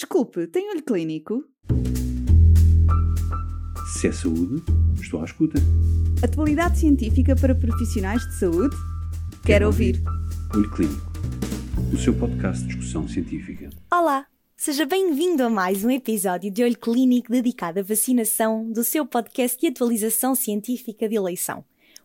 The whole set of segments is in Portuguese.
Desculpe, tem olho clínico? Se é saúde, estou à escuta. Atualidade científica para profissionais de saúde? Quero, Quero ouvir. Olho Clínico, o seu podcast de discussão científica. Olá! Seja bem-vindo a mais um episódio de Olho Clínico dedicado à vacinação do seu podcast de atualização científica de eleição.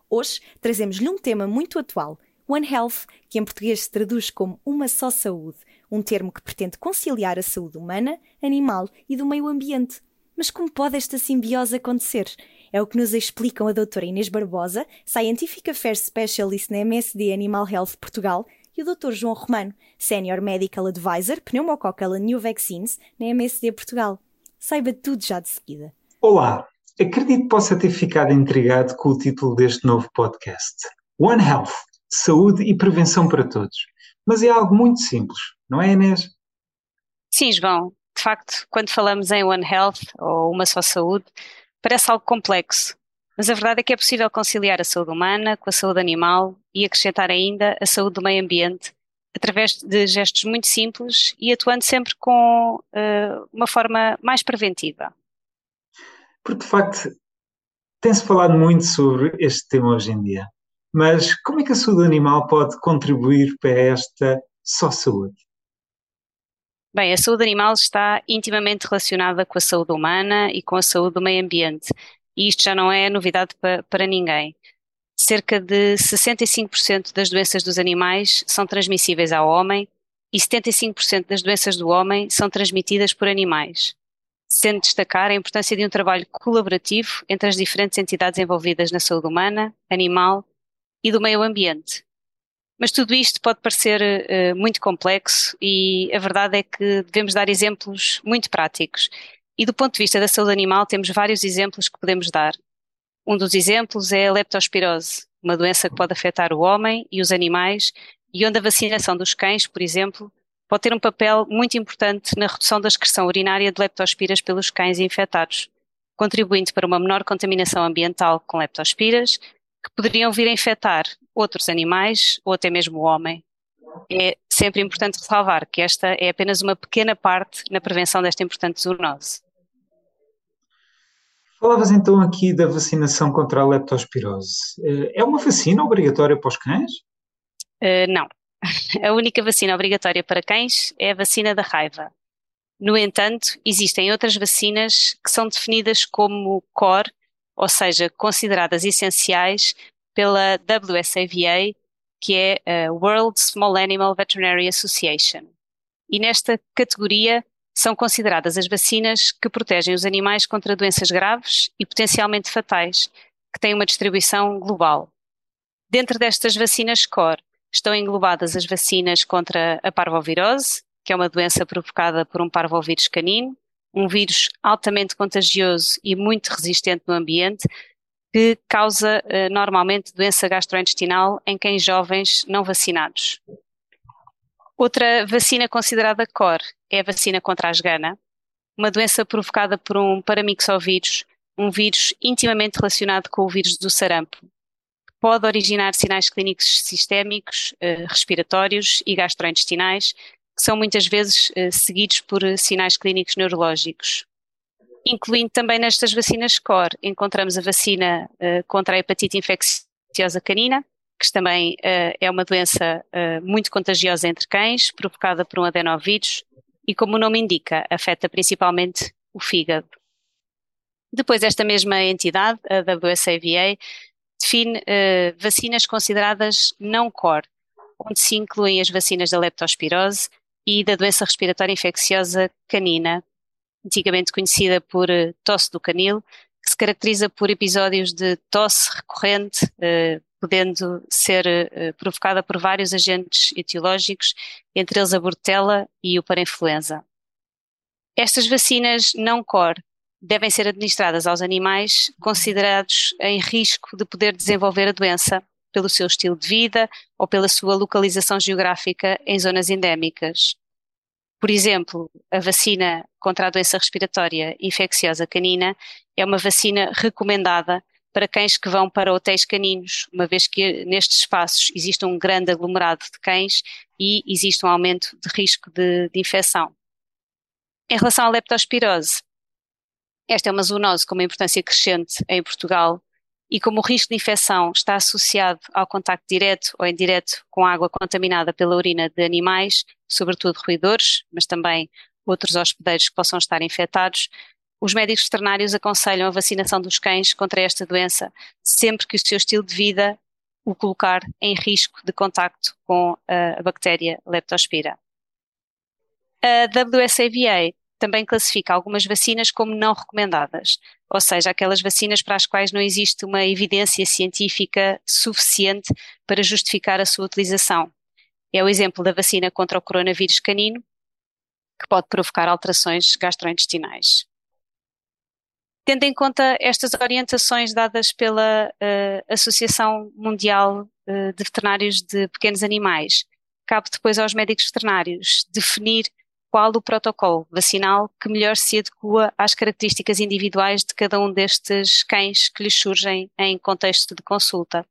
Hoje trazemos-lhe um tema muito atual, One Health, que em português se traduz como Uma Só Saúde, um termo que pretende conciliar a saúde humana, animal e do meio ambiente. Mas como pode esta simbiose acontecer? É o que nos explicam a doutora Inês Barbosa, Scientific Affairs Specialist na MSD Animal Health Portugal, e o Dr. João Romano, Senior Medical Advisor Pneumococcal and New Vaccines na MSD Portugal. Saiba tudo já de seguida. Olá, acredito que possa ter ficado intrigado com o título deste novo podcast. One Health, saúde e prevenção para todos. Mas é algo muito simples, não é, Inês? Sim, João. De facto, quando falamos em One Health ou uma só saúde, parece algo complexo. Mas a verdade é que é possível conciliar a saúde humana com a saúde animal e acrescentar ainda a saúde do meio ambiente através de gestos muito simples e atuando sempre com uh, uma forma mais preventiva. Porque, de facto, tem-se falado muito sobre este tema hoje em dia. Mas como é que a saúde animal pode contribuir para esta só saúde? Bem, a saúde animal está intimamente relacionada com a saúde humana e com a saúde do meio ambiente. E isto já não é novidade para, para ninguém. Cerca de 65% das doenças dos animais são transmissíveis ao homem e 75% das doenças do homem são transmitidas por animais, sendo destacar a importância de um trabalho colaborativo entre as diferentes entidades envolvidas na saúde humana, animal e do meio ambiente. Mas tudo isto pode parecer uh, muito complexo e a verdade é que devemos dar exemplos muito práticos. E do ponto de vista da saúde animal, temos vários exemplos que podemos dar. Um dos exemplos é a leptospirose, uma doença que pode afetar o homem e os animais e onde a vacinação dos cães, por exemplo, pode ter um papel muito importante na redução da excreção urinária de leptospiras pelos cães infectados, contribuindo para uma menor contaminação ambiental com leptospiras, que poderiam vir a infectar outros animais ou até mesmo o homem. É sempre importante ressalvar que esta é apenas uma pequena parte na prevenção desta importante zoonose. Falavas então aqui da vacinação contra a leptospirose. É uma vacina obrigatória para os cães? Uh, não. A única vacina obrigatória para cães é a vacina da raiva. No entanto, existem outras vacinas que são definidas como CORE, ou seja, consideradas essenciais pela WSAVA, que é a World Small Animal Veterinary Association. E nesta categoria são consideradas as vacinas que protegem os animais contra doenças graves e potencialmente fatais, que têm uma distribuição global. Dentro destas vacinas CORE estão englobadas as vacinas contra a parvovirose, que é uma doença provocada por um parvovírus canino, um vírus altamente contagioso e muito resistente no ambiente, que causa uh, normalmente doença gastrointestinal em quem jovens não vacinados. Outra vacina considerada core é a vacina contra a asgana, uma doença provocada por um paramixovírus, um vírus intimamente relacionado com o vírus do sarampo. Pode originar sinais clínicos sistémicos, eh, respiratórios e gastrointestinais, que são muitas vezes eh, seguidos por sinais clínicos neurológicos. Incluindo também nestas vacinas core, encontramos a vacina eh, contra a hepatite infecciosa canina, que também é uma doença muito contagiosa entre cães, provocada por um adenovírus e, como o nome indica, afeta principalmente o fígado. Depois, esta mesma entidade, a WSAVA, define vacinas consideradas não core, onde se incluem as vacinas da leptospirose e da doença respiratória infecciosa canina, antigamente conhecida por tosse do canil, que se caracteriza por episódios de tosse recorrente, podendo ser uh, provocada por vários agentes etiológicos, entre eles a bortela e o parainfluenza. Estas vacinas não core devem ser administradas aos animais considerados em risco de poder desenvolver a doença pelo seu estilo de vida ou pela sua localização geográfica em zonas endémicas. Por exemplo, a vacina contra a doença respiratória infecciosa canina é uma vacina recomendada para cães que vão para hotéis caninos, uma vez que nestes espaços existe um grande aglomerado de cães e existe um aumento de risco de, de infecção. Em relação à leptospirose, esta é uma zoonose com uma importância crescente em Portugal e como o risco de infecção está associado ao contacto direto ou indireto com água contaminada pela urina de animais, sobretudo roedores, mas também outros hospedeiros que possam estar infectados, os médicos veterinários aconselham a vacinação dos cães contra esta doença sempre que o seu estilo de vida o colocar em risco de contacto com a bactéria Leptospira. A WSAVA também classifica algumas vacinas como não recomendadas, ou seja, aquelas vacinas para as quais não existe uma evidência científica suficiente para justificar a sua utilização. É o exemplo da vacina contra o coronavírus canino, que pode provocar alterações gastrointestinais. Tendo em conta estas orientações dadas pela uh, Associação Mundial uh, de Veterinários de Pequenos Animais, cabe depois aos médicos veterinários definir qual o protocolo vacinal que melhor se adequa às características individuais de cada um destes cães que lhes surgem em contexto de consulta.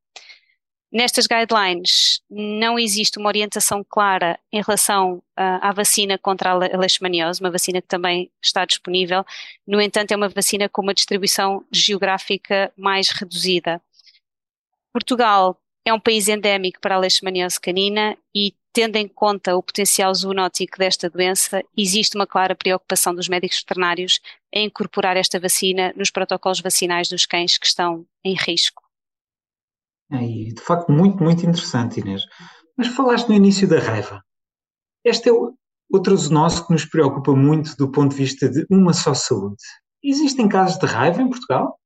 Nestas guidelines não existe uma orientação clara em relação uh, à vacina contra a leishmaniose, uma vacina que também está disponível. No entanto, é uma vacina com uma distribuição geográfica mais reduzida. Portugal é um país endémico para a leishmaniose canina e, tendo em conta o potencial zoonótico desta doença, existe uma clara preocupação dos médicos veterinários em incorporar esta vacina nos protocolos vacinais dos cães que estão em risco. E, de facto, muito, muito interessante, Inês. Mas falaste no início da raiva. Este é outro zoonose que nos preocupa muito do ponto de vista de uma só saúde. Existem casos de raiva em Portugal?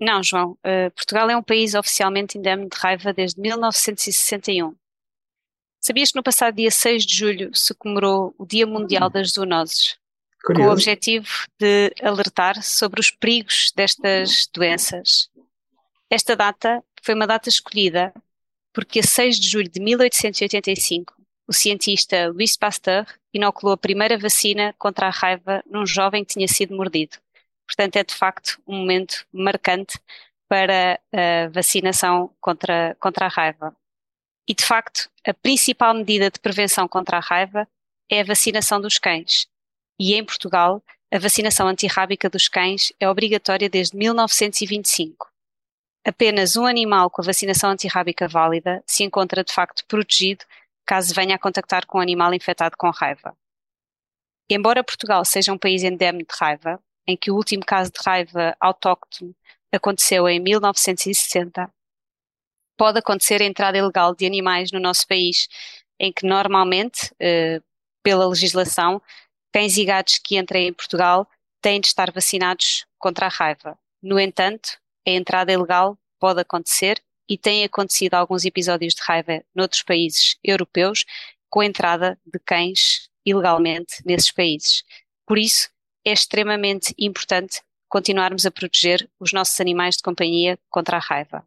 Não, João. Uh, Portugal é um país oficialmente indemne de raiva desde 1961. Sabias que no passado dia 6 de julho se comemorou o Dia Mundial hum. das Zoonoses? Curioso. Com o objetivo de alertar sobre os perigos destas doenças. Esta data foi uma data escolhida porque a 6 de julho de 1885 o cientista Louis Pasteur inoculou a primeira vacina contra a raiva num jovem que tinha sido mordido. Portanto, é de facto um momento marcante para a vacinação contra, contra a raiva. E de facto, a principal medida de prevenção contra a raiva é a vacinação dos cães. E em Portugal, a vacinação antirrábica dos cães é obrigatória desde 1925 apenas um animal com a vacinação antirrábica válida se encontra de facto protegido caso venha a contactar com um animal infectado com raiva. Embora Portugal seja um país endémico de raiva, em que o último caso de raiva autóctone aconteceu em 1960, pode acontecer a entrada ilegal de animais no nosso país, em que normalmente, eh, pela legislação, cães e gatos que entrem em Portugal têm de estar vacinados contra a raiva. No entanto, a entrada ilegal pode acontecer e tem acontecido alguns episódios de raiva noutros países europeus com a entrada de cães ilegalmente nesses países. Por isso, é extremamente importante continuarmos a proteger os nossos animais de companhia contra a raiva.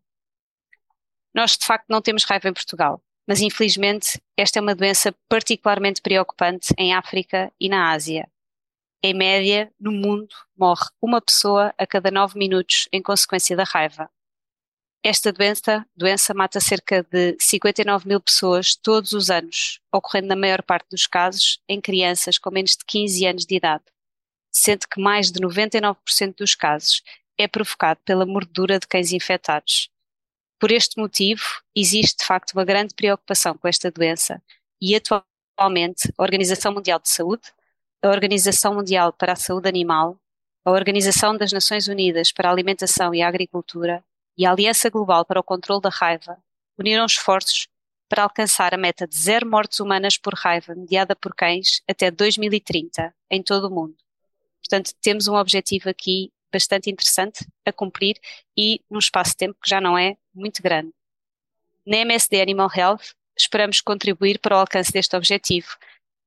Nós, de facto, não temos raiva em Portugal, mas infelizmente esta é uma doença particularmente preocupante em África e na Ásia. Em média, no mundo, morre uma pessoa a cada nove minutos em consequência da raiva. Esta doença, doença mata cerca de 59 mil pessoas todos os anos, ocorrendo na maior parte dos casos em crianças com menos de 15 anos de idade, sendo que mais de 99% dos casos é provocado pela mordedura de cães infectados. Por este motivo, existe de facto uma grande preocupação com esta doença e atualmente a Organização Mundial de Saúde a Organização Mundial para a Saúde Animal, a Organização das Nações Unidas para a Alimentação e a Agricultura e a Aliança Global para o Controlo da Raiva uniram esforços para alcançar a meta de zero mortes humanas por raiva mediada por cães até 2030 em todo o mundo. Portanto, temos um objetivo aqui bastante interessante a cumprir e num espaço de tempo que já não é muito grande. Na MSD Animal Health, esperamos contribuir para o alcance deste objetivo,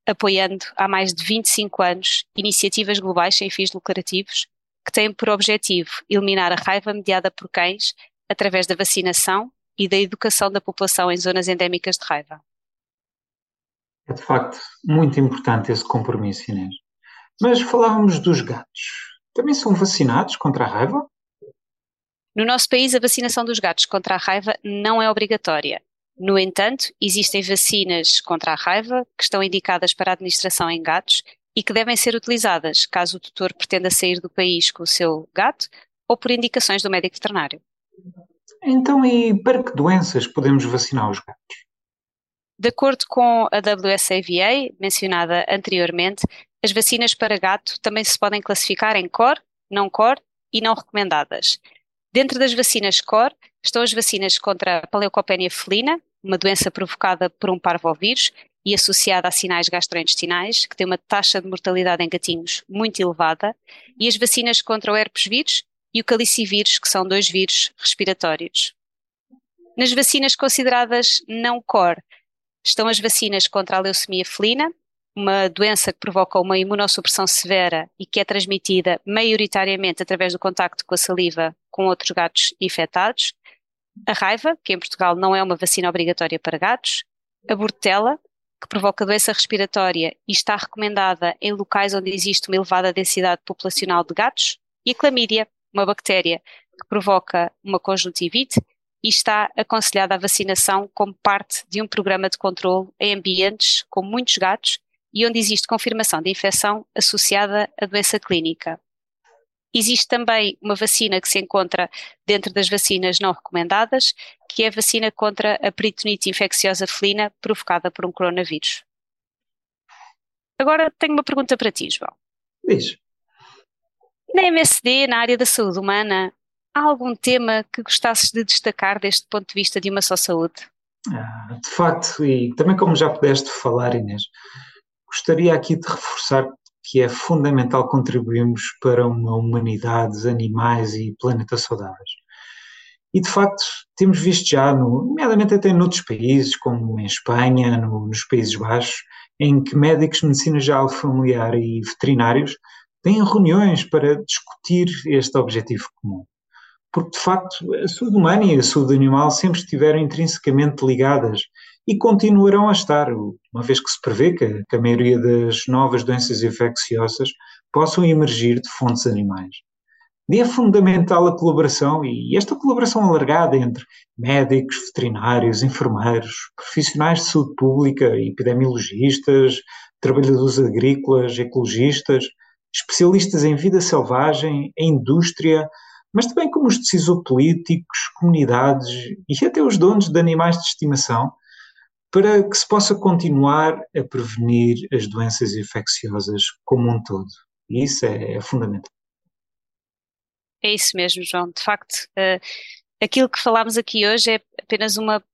apoiando há mais de 25 anos iniciativas globais sem fins lucrativos que têm por objetivo eliminar a raiva mediada por cães através da vacinação e da educação da população em zonas endémicas de raiva. É de facto muito importante esse compromisso, Inês. Mas falávamos dos gatos. Também são vacinados contra a raiva? No nosso país, a vacinação dos gatos contra a raiva não é obrigatória, no entanto, existem vacinas contra a raiva que estão indicadas para administração em gatos e que devem ser utilizadas caso o tutor pretenda sair do país com o seu gato ou por indicações do médico veterinário. Então, e para que doenças podemos vacinar os gatos? De acordo com a WSAVA, mencionada anteriormente, as vacinas para gato também se podem classificar em core, não core e não recomendadas. Dentro das vacinas core estão as vacinas contra a paleocopenia felina, uma doença provocada por um parvovírus e associada a sinais gastrointestinais, que tem uma taxa de mortalidade em gatinhos muito elevada, e as vacinas contra o herpes vírus e o calicivírus, que são dois vírus respiratórios. Nas vacinas consideradas não core estão as vacinas contra a leucemia felina, uma doença que provoca uma imunossupressão severa e que é transmitida maioritariamente através do contacto com a saliva com outros gatos infectados, a raiva, que em Portugal não é uma vacina obrigatória para gatos, a bortela, que provoca doença respiratória e está recomendada em locais onde existe uma elevada densidade populacional de gatos, e a clamídia, uma bactéria que provoca uma conjuntivite e está aconselhada a vacinação como parte de um programa de controle em ambientes com muitos gatos e onde existe confirmação de infecção associada à doença clínica. Existe também uma vacina que se encontra dentro das vacinas não recomendadas, que é a vacina contra a peritonite infecciosa felina provocada por um coronavírus. Agora tenho uma pergunta para ti, João. Diz. Na MSD, na área da saúde humana, há algum tema que gostasses de destacar deste ponto de vista de uma só saúde? Ah, de facto, e também como já pudeste falar, Inês, gostaria aqui de reforçar que é fundamental contribuirmos para uma humanidade, animais e planeta saudáveis. E de facto, temos visto já, no, nomeadamente até noutros países, como em Espanha, no, nos Países Baixos, em que médicos de medicina geral familiar e veterinários têm reuniões para discutir este objetivo comum. Porque, de facto, a saúde humana e a saúde animal sempre estiveram intrinsecamente ligadas e continuarão a estar, uma vez que se prevê que, que a maioria das novas doenças infecciosas possam emergir de fontes animais. E é fundamental a colaboração e esta colaboração alargada entre médicos, veterinários, enfermeiros, profissionais de saúde pública, epidemiologistas, trabalhadores agrícolas, ecologistas, especialistas em vida selvagem, em indústria, mas também como os decisores políticos, comunidades e até os donos de animais de estimação, para que se possa continuar a prevenir as doenças infecciosas como um todo. E isso é, é fundamental. É isso mesmo, João. De facto, uh, aquilo que falámos aqui hoje é apenas uma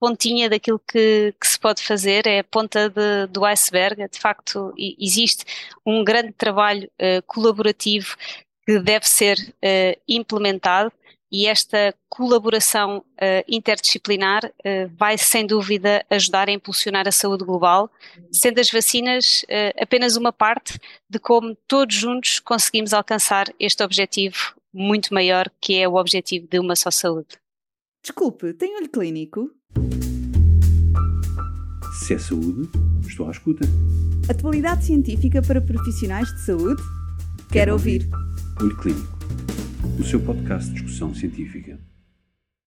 pontinha daquilo que, que se pode fazer, é a ponta de, do iceberg. De facto, existe um grande trabalho uh, colaborativo que deve ser uh, implementado e esta colaboração uh, interdisciplinar uh, vai sem dúvida ajudar a impulsionar a saúde global, sendo as vacinas uh, apenas uma parte de como todos juntos conseguimos alcançar este objetivo muito maior que é o objetivo de uma só saúde. Desculpe, tem olho clínico? Se é saúde, estou à escuta. Atualidade científica para profissionais de saúde? Quero, Quero ouvir. ouvir. Olho Clínico, o seu podcast de discussão científica.